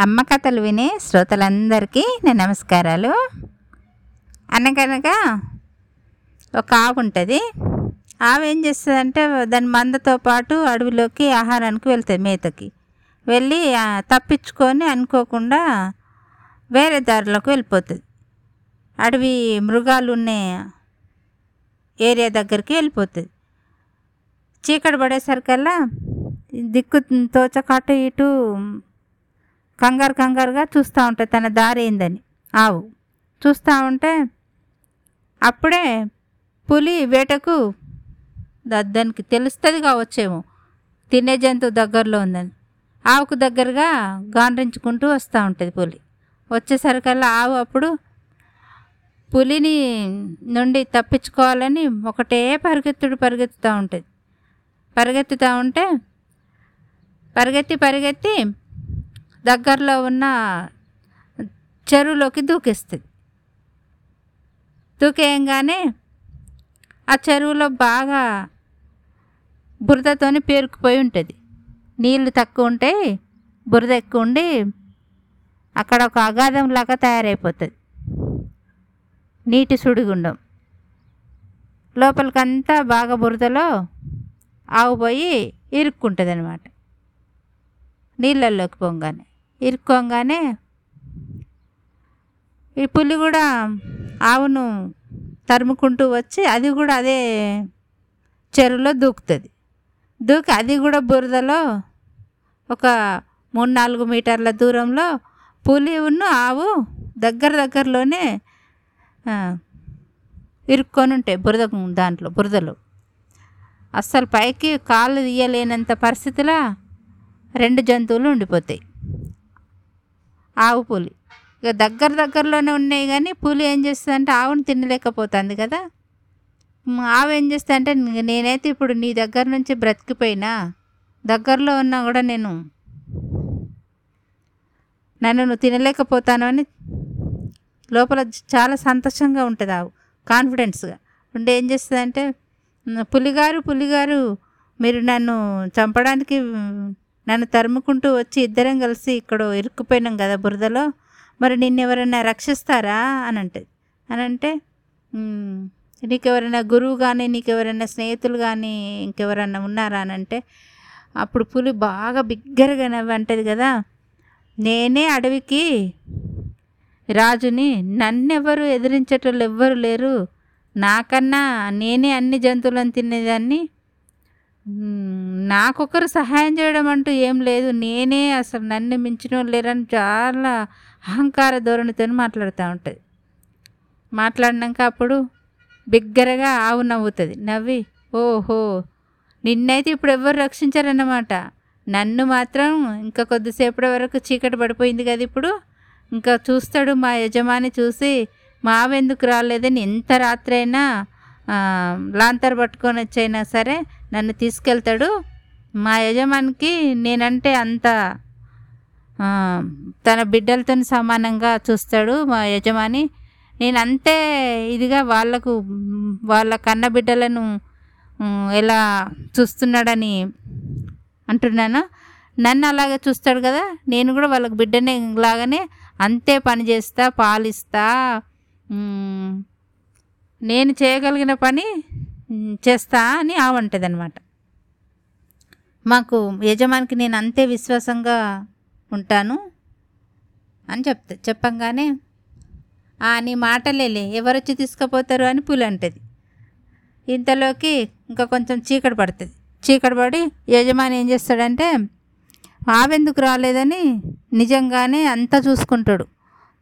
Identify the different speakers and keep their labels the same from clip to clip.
Speaker 1: అమ్మ కథలు వినే శ్రోతలందరికీ నా నమస్కారాలు. అనగనగా ఒక ఆవు ఉంటుంది. ఆవు ఏం చేస్తుందంటే దాని మందతో పాటు అడవిలోకి ఆహారానికి వెళ్తుంది మేతకి. వెళ్ళి తప్పించుకొని అనుకోకుండా వేరే దారిలోకి వెళ్ళిపోతుంది. అడవి మృగాలు ఉన్న ఏరియా దగ్గరికి వెళ్ళిపోతుంది. చీకటి పడేసరికల్లా దిక్కు తోచక అటు ఇటు కంగారు కంగారుగా చూస్తూ ఉంటుంది తన దారి ఏందని. ఆవు. చూస్తూ ఉంటే అప్పుడే పులి వేటకు దానికి తెలుస్తుంది కావచ్చేమో. తినే జంతువు దగ్గరలో ఉందని. ఆవుకు దగ్గరగా గాండ్రించుకుంటూ వస్తూ ఉంటుంది పులి. వచ్చేసరికల్లా ఆవు అప్పుడు పులిని నుండి తప్పించుకోవాలని ఒకటే పరిగెత్తుడు పరిగెత్తుతూ ఉంటుంది. పరిగెత్తుతూ ఉంటే పరిగెత్తి పరిగెత్తి దగ్గరలో ఉన్న చెరువులోకి దూకేస్తుంది. దూకేయంగానే ఆ చెరువులో బాగా బురదతోని పేరుకుపోయి ఉంటుంది. నీళ్ళు తక్కువ ఉంటాయి బురద ఎక్కువ ఉండి అక్కడ ఒక అగాధం లాగా తయారైపోతుంది. నీటి సుడిగుండం. లోపలికంతా బాగా బురదలో ఆవు పోయి ఇరుక్కుంటుంది అనమాట నీళ్ళల్లోకి పొంగానే. ఇరుక్కోగానే ఈ పులి కూడా ఆవును తరుముకుంటూ వచ్చి అది కూడా అదే చెరువులో దూకుతుంది. దూకి అది కూడా బురదలో ఒక మూడు నాలుగు మీటర్ల దూరంలో పులి ఉన్న ఆవు దగ్గర దగ్గరలోనే ఇరుక్కొని ఉంటాయి బురద దాంట్లో బురదలో. అస్సలు పైకి కాళ్ళు తీయలేనంత పరిస్థితిలో రెండు జంతువులు ఉండిపోతాయి. ఆవు పులి. ఇక దగ్గర దగ్గరలోనే ఉన్నాయి కానీ పులి ఏం చేస్తుందంటే ఆవును తినలేకపోతుంది కదా. ఆవు ఏం చేస్తా అంటే నేనైతే ఇప్పుడు నీ దగ్గర నుంచి బ్రతికిపోయినా దగ్గరలో ఉన్నా కూడా నేను నన్ను నువ్వు తినలేకపోతాను అని లోపల చాలా సంతోషంగా ఉంటుంది ఆవు. కాన్ఫిడెన్స్గా ఉండి ఏం చేస్తుందంటే పులిగారు పులిగారు మీరు నన్ను చంపడానికి నన్ను తరుముకుంటూ వచ్చి ఇద్దరం కలిసి ఇక్కడ ఇరుక్కుపోయినాం కదా బురదలో. మరి నిన్ను ఎవరైనా రక్షిస్తారా? అని అంటే అని అంటే నీకెవరైనా గురువు కానీ నీకెవరైనా స్నేహితులు కానీ ఇంకెవరైనా ఉన్నారా? అని అంటే అప్పుడు పులి బాగా బిగ్గరగా నవ్వి అంటది కదా నేనే అడవికి రాజుని నన్నెవరు ఎదిరించేటోళ్ళు ఎవ్వరు లేరు. నాకన్నా నేనే అన్ని జంతువులను తినేదాన్ని. నాకొకరు సహాయం చేయడం అంటూ ఏం లేదు. నేనే అసలు నన్ను మించిన వాళ్ళు లేరని చాలా అహంకార ధోరణితో మాట్లాడుతూ ఉంటుంది. మాట్లాడినాక అప్పుడు బిగ్గరగా ఆవు నవ్వుతుంది. నవ్వి ఓహో నిన్నైతే ఇప్పుడు ఎవ్వరు రక్షించారన్నమాట. నన్ను మాత్రం ఇంకా కొద్దిసేపటి వరకు చీకటి పడిపోయింది కదా ఇప్పుడు. ఇంకా చూస్తాడు మా యజమాని చూసి మావెందుకు రాలేదని ఎంత రాత్రైనా లాంతర్ పట్టుకొని వచ్చైనా సరే నన్ను తీసుకెళ్తాడు. మా యజమానికి నేనంటే అంత తన బిడ్డలతో సమానంగా చూస్తాడు మా యజమాని. నేను అంతే ఇదిగా వాళ్ళకు వాళ్ళ కన్న బిడ్డలను ఎలా చూస్తున్నాడని అంటున్నాను. నన్ను అలాగే చూస్తాడు కదా నేను కూడా వాళ్ళకి బిడ్డనే లాగానే అంతే పని చేస్తా పాలిస్తా. నేను చేయగలిగిన పని చేస్తా అని ఆవంటది అనమాట మాకు యజమానికి నేను అంతే విశ్వాసంగా ఉంటాను అని చెప్తా చెప్పంగానే "ఆ, నీ మాటలేలే ఎవరొచ్చి తీసుకుపోతారు? అని పులి అంటది. ఇంతలోకి ఇంకా కొంచెం చీకటి పడుతుంది. చీకటి పడి యజమాని ఏం చేస్తాడంటే ఆవెందుకు రాలేదని నిజంగానే అంతా చూసుకుంటాడు.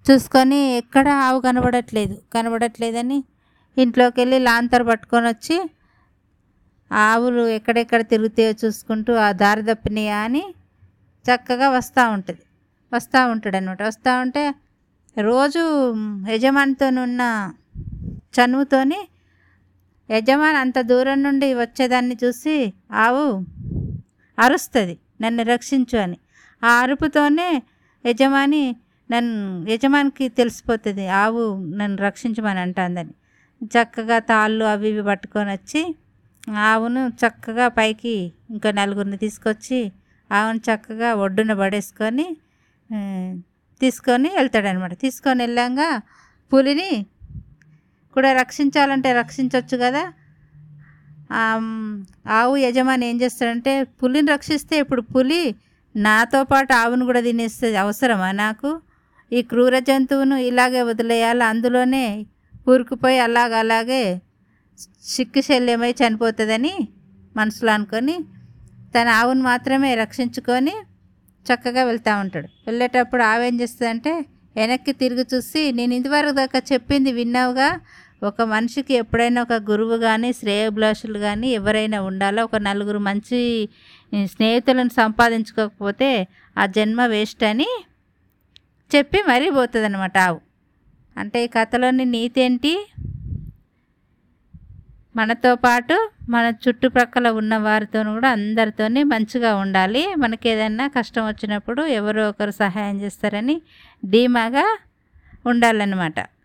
Speaker 1: చూసుకొని ఎక్కడ ఆవు కనబడట్లేదు కనబడట్లేదని ఇంట్లోకి వెళ్ళి లాంతర్ పట్టుకొని వచ్చి ఆవులు ఎక్కడెక్కడ తిరుగుతాయో చూసుకుంటూ ఆ దారి తప్పినాయా అని చక్కగా వస్తూ ఉంటుంది. వస్తూ ఉంటాడు అనమాట వస్తూ ఉంటే రోజు యజమానితో ఉన్న చనువుతోని యజమాని అంత దూరం నుండి వచ్చేదాన్ని చూసి ఆవు అరుస్తుంది నన్ను రక్షించు అని. ఆ అరుపుతోనే యజమాని నన్ను యజమానికి తెలిసిపోతుంది ఆవు నన్ను రక్షించమని అంటుందని. చక్కగా తాళ్ళు అవి ఇవి పట్టుకొని వచ్చి ఆవును చక్కగా పైకి ఇంకా నలుగురిని తీసుకొచ్చి ఆవును చక్కగా ఒడ్డున పడేసుకొని తీసుకొని వెళ్తాడనమాట తీసుకొని వెళ్ళాక పులిని కూడా రక్షించాలంటే రక్షించవచ్చు కదా. ఆవు యజమాని ఏం చేస్తాడంటే పులిని రక్షిస్తే ఇప్పుడు పులి నాతో పాటు ఆవును కూడా తినేస్తుంది అవసరమా నాకు? ఈ క్రూర జంతువును ఇలాగే వదిలేయాలి? అందులోనే కూరుకుపోయి అలాగ అలాగే శల్యమై చనిపోతుందని మనసులో అనుకొని తన ఆవును మాత్రమే రక్షించుకొని చక్కగా వెళ్తూ ఉంటాడు. వెళ్ళేటప్పుడు ఆవు ఏం చేస్తుందంటే వెనక్కి తిరిగి చూసి నేను ఇంతవరకు దాకా చెప్పింది విన్నావుగా? ఒక మనిషికి ఎప్పుడైనా ఒక గురువు కానీ శ్రేయభిలాషులు కానీ ఎవరైనా ఉండాలో? ఒక నలుగురు మంచి స్నేహితులను సంపాదించుకోకపోతే ఆ జన్మ వేస్ట్ అని చెప్పి మరీ పోతుంది ఆవు. అంటే ఈ కథలోని నీతి ఏంటి? మనతో పాటు మన చుట్టుప్రక్కల ఉన్న వారితో కూడా అందరితోనే మంచిగా ఉండాలి. మనకి ఏదైనా కష్టం వచ్చినప్పుడు ఎవరో ఒకరు సహాయం చేస్తారని ధీమాగా ఉండాలన్నమాట.